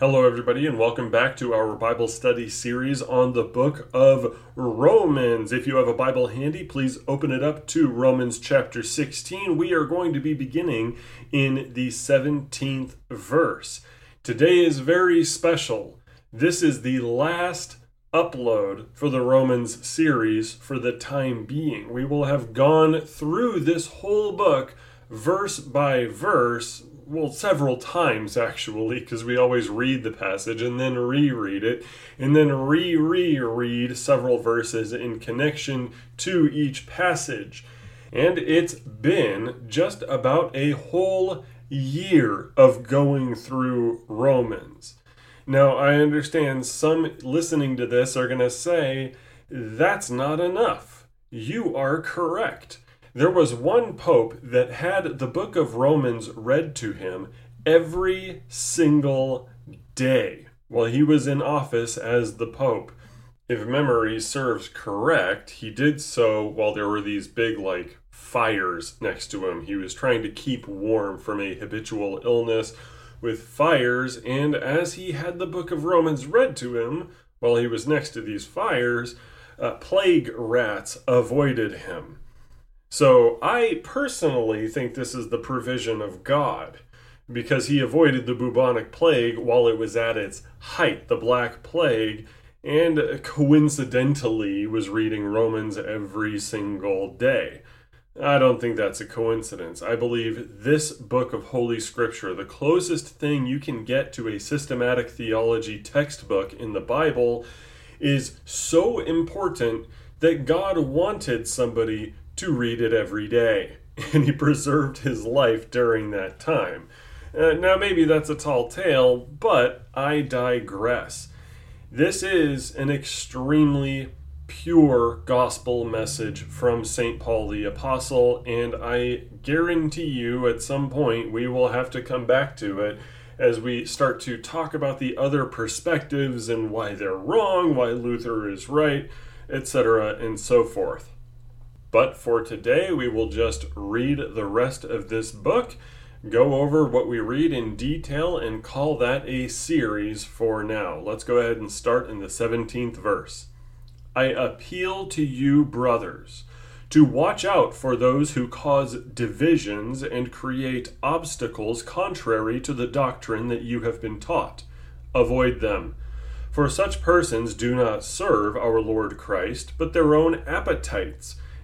Hello, everybody, and welcome back to our Bible study series on the book of Romans. If you have a Bible handy, please open it up to Romans chapter 16. We are going to be beginning in the 17th verse. Today is very special. This is the last upload for the Romans series for the time being. We will have gone through this whole book verse by verse well, several times actually, because we always read the passage and then reread it, and then re reread several verses in connection to each passage. And it's been just about a whole year of going through Romans. Now, I understand some listening to this are going to say, that's not enough. You are correct. There was one pope that had the book of Romans read to him every single day while he was in office as the pope. If memory serves correct, he did so while there were these big, like, fires next to him. He was trying to keep warm from a habitual illness with fires, and as he had the book of Romans read to him while he was next to these fires, uh, plague rats avoided him. So I personally think this is the provision of God because he avoided the bubonic plague while it was at its height, the Black Plague, and coincidentally was reading Romans every single day. I don't think that's a coincidence. I believe this book of Holy Scripture, the closest thing you can get to a systematic theology textbook in the Bible, is so important that God wanted somebody to read it every day, and he preserved his life during that time. Uh, now, maybe that's a tall tale, but I digress. This is an extremely pure gospel message from St. Paul the Apostle, and I guarantee you at some point we will have to come back to it as we start to talk about the other perspectives and why they're wrong, why Luther is right, etc., and so forth. But for today, we will just read the rest of this book, go over what we read in detail, and call that a series for now. Let's go ahead and start in the 17th verse. I appeal to you, brothers, to watch out for those who cause divisions and create obstacles contrary to the doctrine that you have been taught. Avoid them. For such persons do not serve our Lord Christ, but their own appetites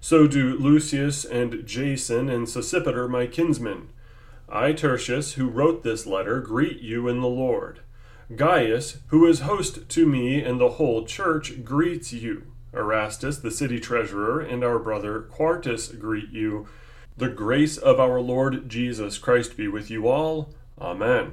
So do Lucius and Jason and Sosipater, my kinsmen. I, Tertius, who wrote this letter, greet you in the Lord. Gaius, who is host to me and the whole church, greets you. Erastus, the city treasurer, and our brother Quartus greet you. The grace of our Lord Jesus Christ be with you all. Amen.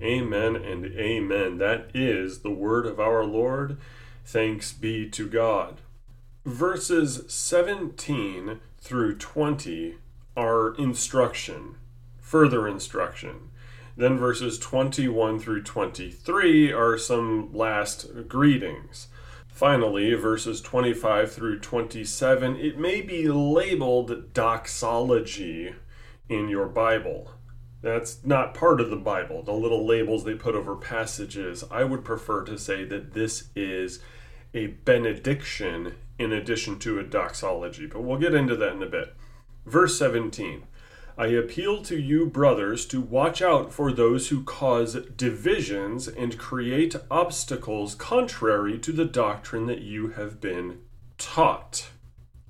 Amen and amen. That is the word of our Lord. Thanks be to God. Verses 17 through 20 are instruction, further instruction. Then verses 21 through 23 are some last greetings. Finally, verses 25 through 27, it may be labeled doxology in your Bible. That's not part of the Bible, the little labels they put over passages. I would prefer to say that this is a benediction in addition to a doxology, but we'll get into that in a bit. Verse 17 I appeal to you, brothers, to watch out for those who cause divisions and create obstacles contrary to the doctrine that you have been taught.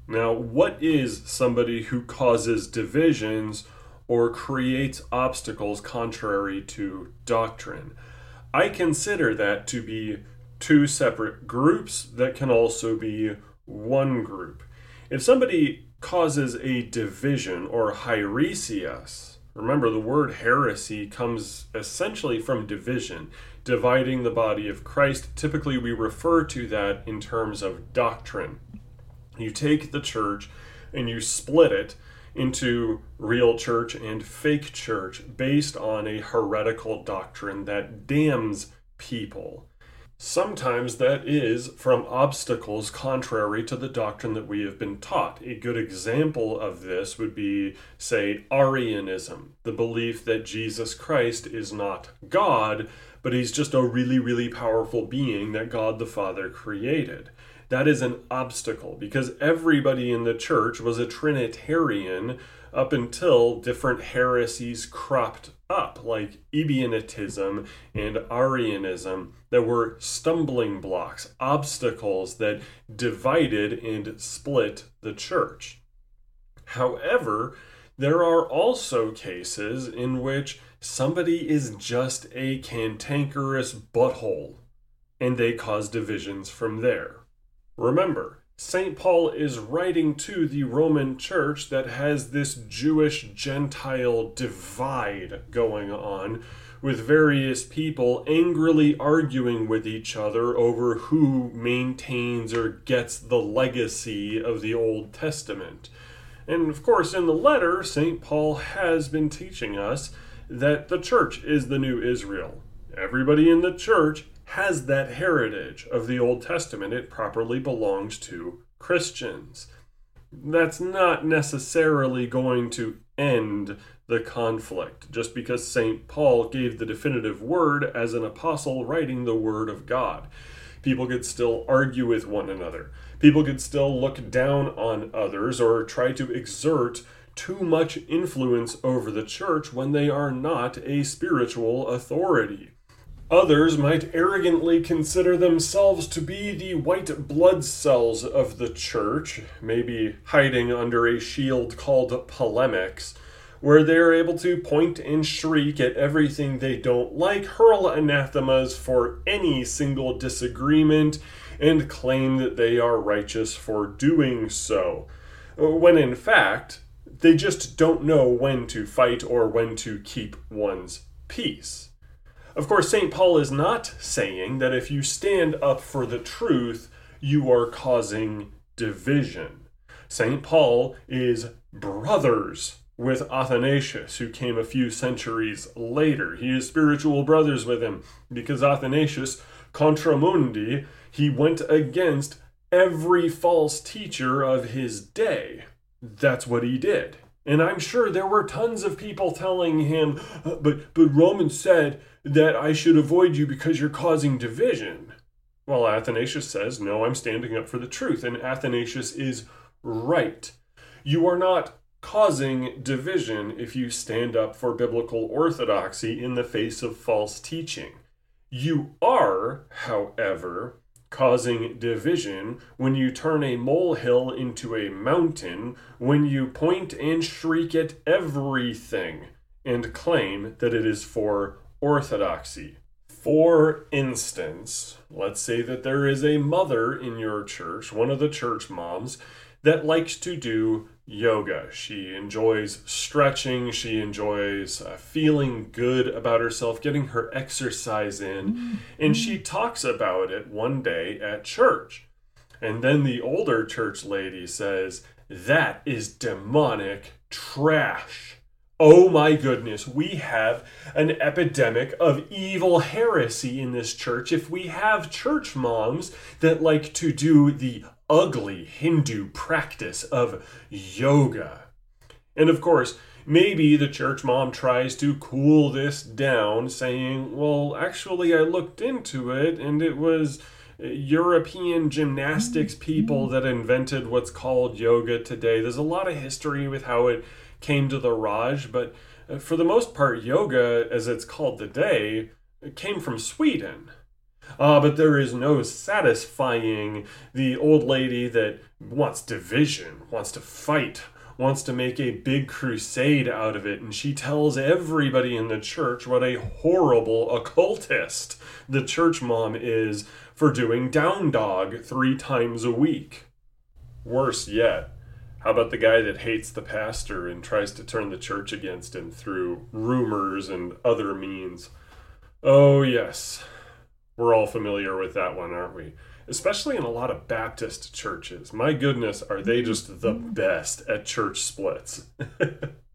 Now, what is somebody who causes divisions or creates obstacles contrary to doctrine? I consider that to be two separate groups that can also be one group. If somebody causes a division or heresias. Remember, the word heresy comes essentially from division, dividing the body of Christ. Typically, we refer to that in terms of doctrine. You take the church and you split it into real church and fake church based on a heretical doctrine that damns people. Sometimes that is from obstacles contrary to the doctrine that we have been taught. A good example of this would be, say, Arianism, the belief that Jesus Christ is not God, but he's just a really, really powerful being that God the Father created. That is an obstacle because everybody in the church was a Trinitarian up until different heresies cropped up, like Ebionitism and Arianism, that were stumbling blocks, obstacles that divided and split the church. However, there are also cases in which somebody is just a cantankerous butthole and they cause divisions from there. Remember, St. Paul is writing to the Roman church that has this Jewish Gentile divide going on, with various people angrily arguing with each other over who maintains or gets the legacy of the Old Testament. And of course, in the letter, St. Paul has been teaching us that the church is the new Israel. Everybody in the church has that heritage of the Old Testament. It properly belongs to Christians. That's not necessarily going to end the conflict, just because St. Paul gave the definitive word as an apostle writing the word of God. People could still argue with one another. People could still look down on others or try to exert too much influence over the church when they are not a spiritual authority. Others might arrogantly consider themselves to be the white blood cells of the church, maybe hiding under a shield called polemics, where they are able to point and shriek at everything they don't like, hurl anathemas for any single disagreement, and claim that they are righteous for doing so. When in fact, they just don't know when to fight or when to keep one's peace. Of course, St. Paul is not saying that if you stand up for the truth, you are causing division. St. Paul is brothers with Athanasius, who came a few centuries later. He is spiritual brothers with him because Athanasius, contra mundi, he went against every false teacher of his day. That's what he did. And I'm sure there were tons of people telling him, but but Romans said that I should avoid you because you're causing division. Well, Athanasius says, no, I'm standing up for the truth. And Athanasius is right. You are not causing division if you stand up for biblical orthodoxy in the face of false teaching. You are, however, causing division when you turn a molehill into a mountain, when you point and shriek at everything and claim that it is for orthodoxy. For instance, let's say that there is a mother in your church, one of the church moms, that likes to do yoga. She enjoys stretching, she enjoys uh, feeling good about herself, getting her exercise in, mm-hmm. and she talks about it one day at church. And then the older church lady says, That is demonic trash. Oh my goodness, we have an epidemic of evil heresy in this church if we have church moms that like to do the ugly Hindu practice of yoga. And of course, maybe the church mom tries to cool this down, saying, Well, actually, I looked into it and it was European gymnastics people mm-hmm. that invented what's called yoga today. There's a lot of history with how it came to the Raj, but uh, for the most part, yoga, as it's called today, came from Sweden. Ah, but there is no satisfying the old lady that wants division, wants to fight, wants to make a big crusade out of it, and she tells everybody in the church what a horrible occultist the church mom is for doing down dog three times a week. Worse yet, how about the guy that hates the pastor and tries to turn the church against him through rumors and other means? Oh, yes. We're all familiar with that one, aren't we? Especially in a lot of Baptist churches. My goodness, are they just the best at church splits?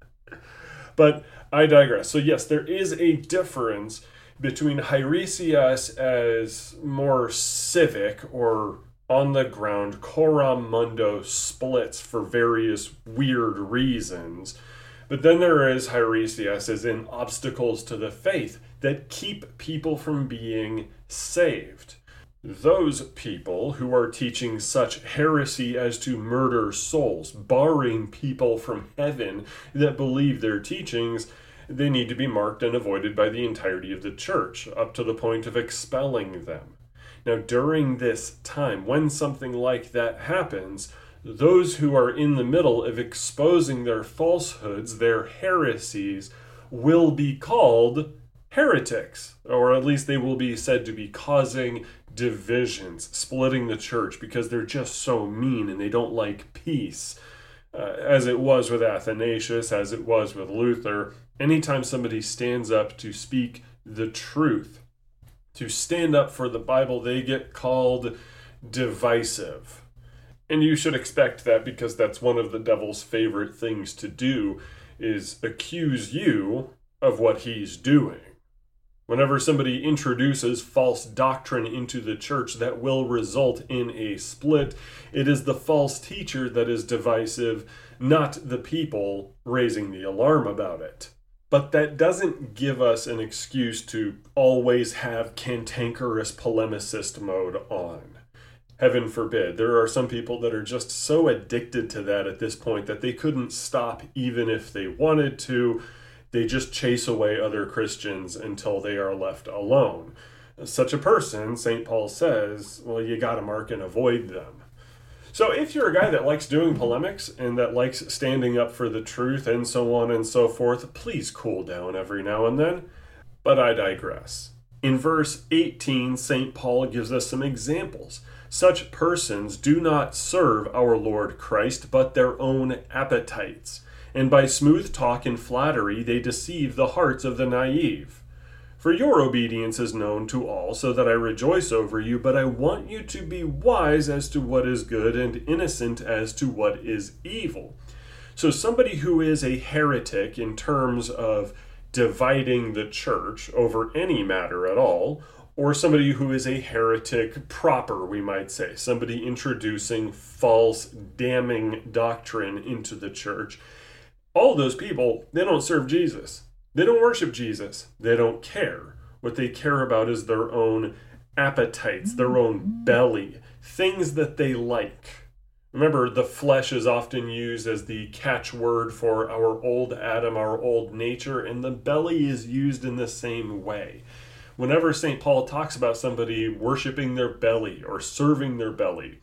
but I digress. So, yes, there is a difference between Hairesias as more civic or on the ground, Coram Mundo splits for various weird reasons. But then there is Hairesias as in obstacles to the faith that keep people from being saved. Those people who are teaching such heresy as to murder souls, barring people from heaven that believe their teachings, they need to be marked and avoided by the entirety of the church, up to the point of expelling them. Now, during this time, when something like that happens, those who are in the middle of exposing their falsehoods, their heresies, will be called heretics, or at least they will be said to be causing divisions, splitting the church because they're just so mean and they don't like peace. Uh, as it was with Athanasius, as it was with Luther, anytime somebody stands up to speak the truth, to stand up for the Bible, they get called divisive. And you should expect that because that's one of the devil's favorite things to do is accuse you of what he's doing. Whenever somebody introduces false doctrine into the church that will result in a split, it is the false teacher that is divisive, not the people raising the alarm about it. But that doesn't give us an excuse to always have cantankerous polemicist mode on. Heaven forbid. There are some people that are just so addicted to that at this point that they couldn't stop even if they wanted to they just chase away other Christians until they are left alone. Such a person, St. Paul says, well, you got to mark and avoid them. So if you're a guy that likes doing polemics and that likes standing up for the truth and so on and so forth, please cool down every now and then. But I digress. In verse 18, St. Paul gives us some examples. Such persons do not serve our Lord Christ, but their own appetites and by smooth talk and flattery they deceive the hearts of the naive. For your obedience is known to all, so that I rejoice over you, but I want you to be wise as to what is good and innocent as to what is evil. So, somebody who is a heretic in terms of dividing the church over any matter at all, or somebody who is a heretic proper, we might say, somebody introducing false, damning doctrine into the church all those people, they don't serve Jesus. They don't worship Jesus. They don't care. What they care about is their own appetites, their own belly, things that they like. Remember, the flesh is often used as the catchword for our old Adam, our old nature, and the belly is used in the same way. Whenever St. Paul talks about somebody worshiping their belly or serving their belly,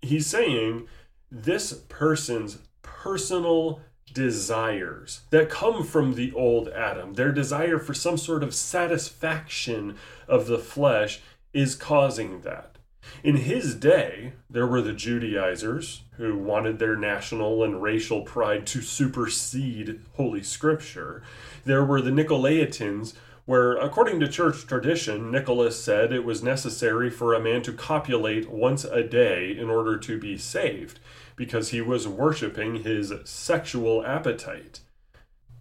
he's saying this person's personal desires that come from the old Adam. Their desire for some sort of satisfaction of the flesh is causing that. In his day, there were the Judaizers who wanted their national and racial pride to supersede Holy Scripture. There were the Nicolaitans, where, according to church tradition, Nicholas said it was necessary for a man to copulate once a day in order to be saved because he was worshiping his sexual appetite.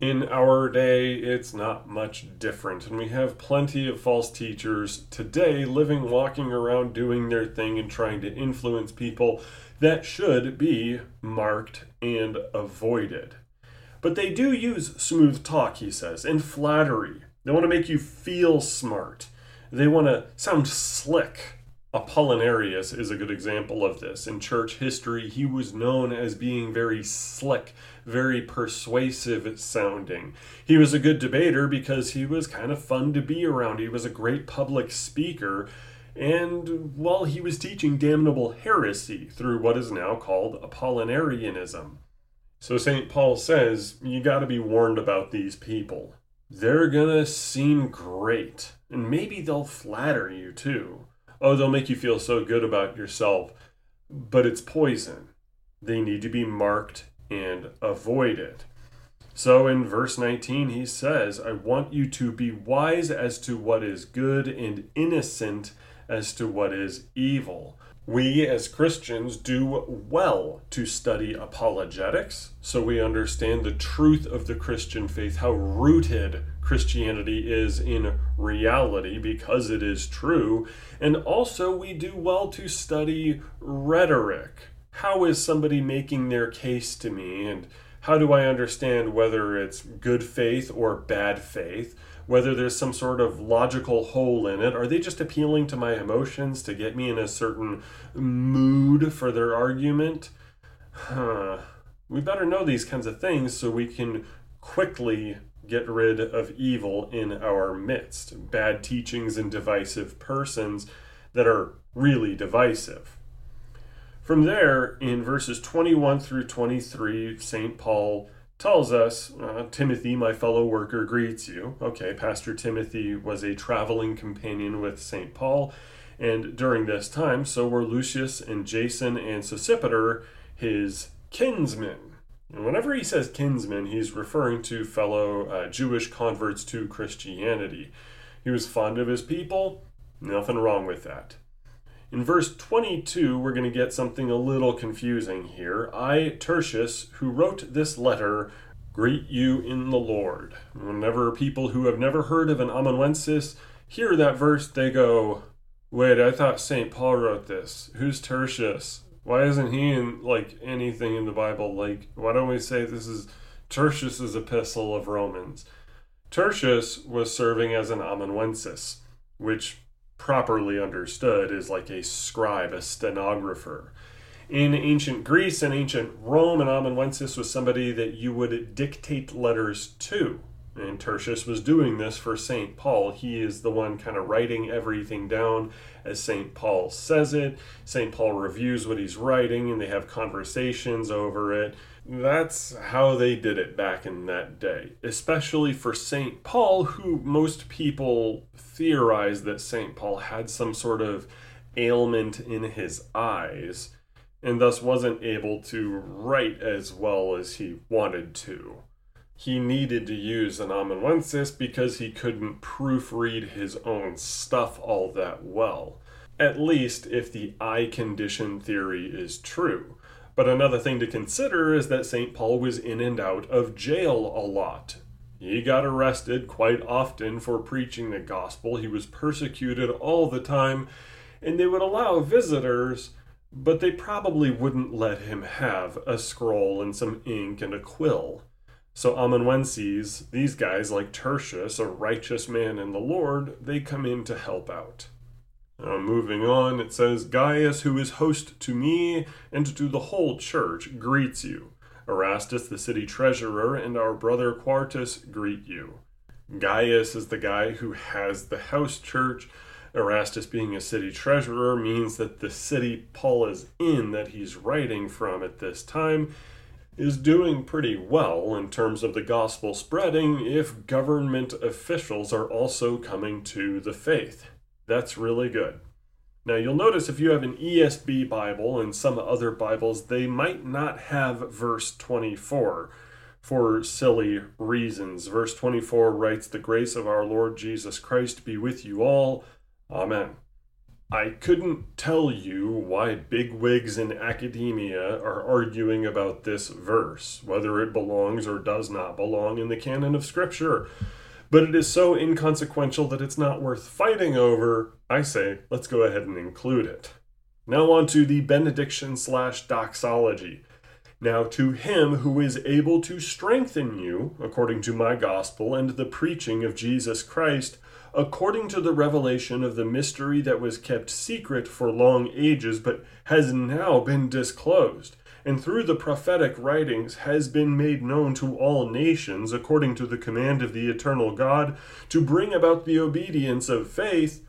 In our day, it's not much different, and we have plenty of false teachers today living, walking around, doing their thing, and trying to influence people that should be marked and avoided. But they do use smooth talk, he says, and flattery. They want to make you feel smart. They want to sound slick. Apollinarius is a good example of this. In church history, he was known as being very slick, very persuasive sounding. He was a good debater because he was kind of fun to be around. He was a great public speaker. And while well, he was teaching damnable heresy through what is now called Apollinarianism. So St. Paul says, you got to be warned about these people. They're gonna seem great, and maybe they'll flatter you too oh, they'll make you feel so good about yourself, but it's poison. They need to be marked and avoided. So in verse 19, he says, I want you to be wise as to what is good and innocent as to what is evil. We as Christians do well to study apologetics so we understand the truth of the Christian faith, how rooted Christianity is in reality because it is true. And also, we do well to study rhetoric. How is somebody making their case to me? And how do I understand whether it's good faith or bad faith? Whether there's some sort of logical hole in it. Are they just appealing to my emotions to get me in a certain mood for their argument? Huh. We better know these kinds of things so we can quickly get rid of evil in our midst, bad teachings and divisive persons that are really divisive. From there, in verses 21 through 23, St. Paul tells us uh, Timothy, my fellow worker, greets you. Okay, Pastor Timothy was a traveling companion with St. Paul, and during this time, so were Lucius and Jason and Sosipater, his kinsmen. And whenever he says kinsmen, he's referring to fellow uh, Jewish converts to Christianity. He was fond of his people, nothing wrong with that. In verse 22, we're going to get something a little confusing here. I, Tertius, who wrote this letter, greet you in the Lord. Whenever people who have never heard of an amanuensis hear that verse, they go, Wait, I thought St. Paul wrote this. Who's Tertius? Why isn't he in like anything in the Bible? Like, why don't we say this is Tertius's epistle of Romans? Tertius was serving as an amanuensis, which properly understood is like a scribe, a stenographer. In ancient Greece and ancient Rome, an amanuensis was somebody that you would dictate letters to. And Tertius was doing this for St. Paul. He is the one kind of writing everything down as St. Paul says it. St. Paul reviews what he's writing and they have conversations over it. That's how they did it back in that day, especially for St. Paul, who most people theorize that St. Paul had some sort of ailment in his eyes and thus wasn't able to write as well as he wanted to. He needed to use an amanuensis because he couldn't proofread his own stuff all that well, at least if the eye condition theory is true. But another thing to consider is that St. Paul was in and out of jail a lot. He got arrested quite often for preaching the gospel. He was persecuted all the time, and they would allow visitors, but they probably wouldn't let him have a scroll and some ink and a quill. So amanuenses, these guys like Tertius, a righteous man in the Lord, they come in to help out. Uh, moving on, it says, Gaius, who is host to me and to the whole church, greets you. Erastus, the city treasurer, and our brother Quartus greet you. Gaius is the guy who has the house church. Erastus, being a city treasurer, means that the city Paul is in, that he's writing from at this time, is doing pretty well in terms of the gospel spreading if government officials are also coming to the faith. That's really good. Now, you'll notice if you have an ESV Bible and some other Bibles, they might not have verse 24 for silly reasons. Verse 24 writes, The grace of our Lord Jesus Christ be with you all. Amen. I couldn't tell you why bigwigs in academia are arguing about this verse, whether it belongs or does not belong in the canon of Scripture but it is so inconsequential that it's not worth fighting over, I say let's go ahead and include it. Now on to the benediction slash doxology. Now to him who is able to strengthen you, according to my gospel and the preaching of Jesus Christ, according to the revelation of the mystery that was kept secret for long ages, but has now been disclosed, and through the prophetic writings has been made known to all nations, according to the command of the eternal God, to bring about the obedience of faith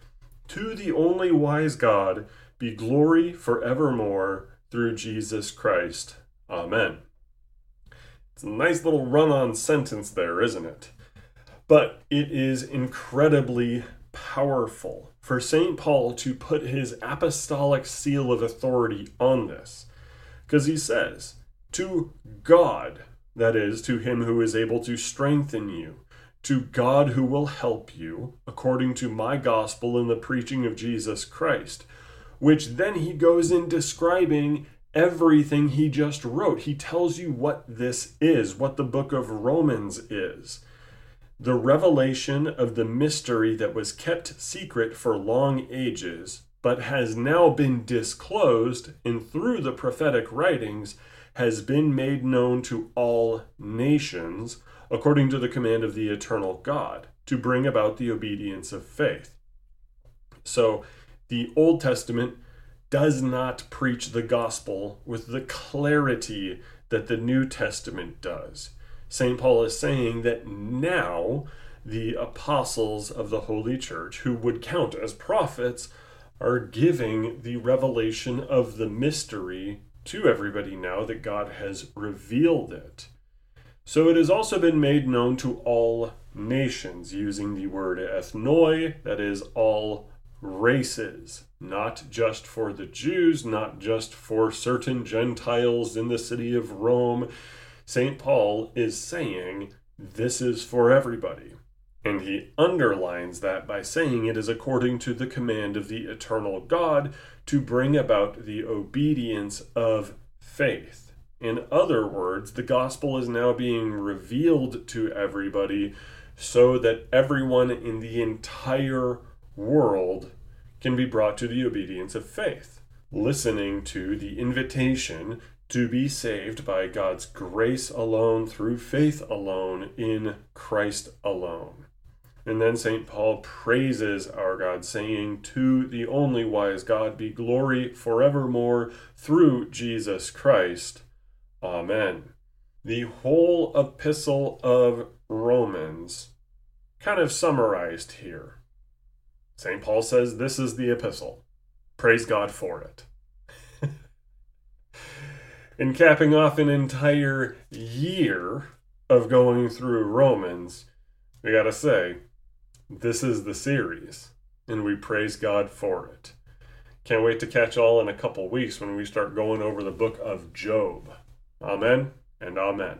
to the only wise God, be glory forevermore through Jesus Christ. Amen. It's a nice little run on sentence there, isn't it? But it is incredibly powerful for St. Paul to put his apostolic seal of authority on this. Because he says, To God, that is, to him who is able to strengthen you, to God who will help you, according to my gospel and the preaching of Jesus Christ, which then he goes in describing everything he just wrote. He tells you what this is, what the book of Romans is. The revelation of the mystery that was kept secret for long ages, but has now been disclosed, and through the prophetic writings has been made known to all nations, according to the command of the eternal God, to bring about the obedience of faith. So, the Old Testament does not preach the gospel with the clarity that the New Testament does. St. Paul is saying that now the apostles of the Holy Church, who would count as prophets, are giving the revelation of the mystery to everybody now that God has revealed it. So it has also been made known to all nations, using the word ethnoi, that is, all races, not just for the Jews, not just for certain Gentiles in the city of Rome. St. Paul is saying this is for everybody. And he underlines that by saying it is according to the command of the eternal God to bring about the obedience of faith. In other words, the gospel is now being revealed to everybody so that everyone in the entire world can be brought to the obedience of faith, listening to the invitation to be saved by God's grace alone, through faith alone, in Christ alone. And then St. Paul praises our God, saying, To the only wise God be glory forevermore through Jesus Christ. Amen. The whole epistle of Romans, kind of summarized here. St. Paul says this is the epistle. Praise God for it. In capping off an entire year of going through Romans, we gotta say, this is the series, and we praise God for it. Can't wait to catch all in a couple weeks when we start going over the book of Job. Amen and amen.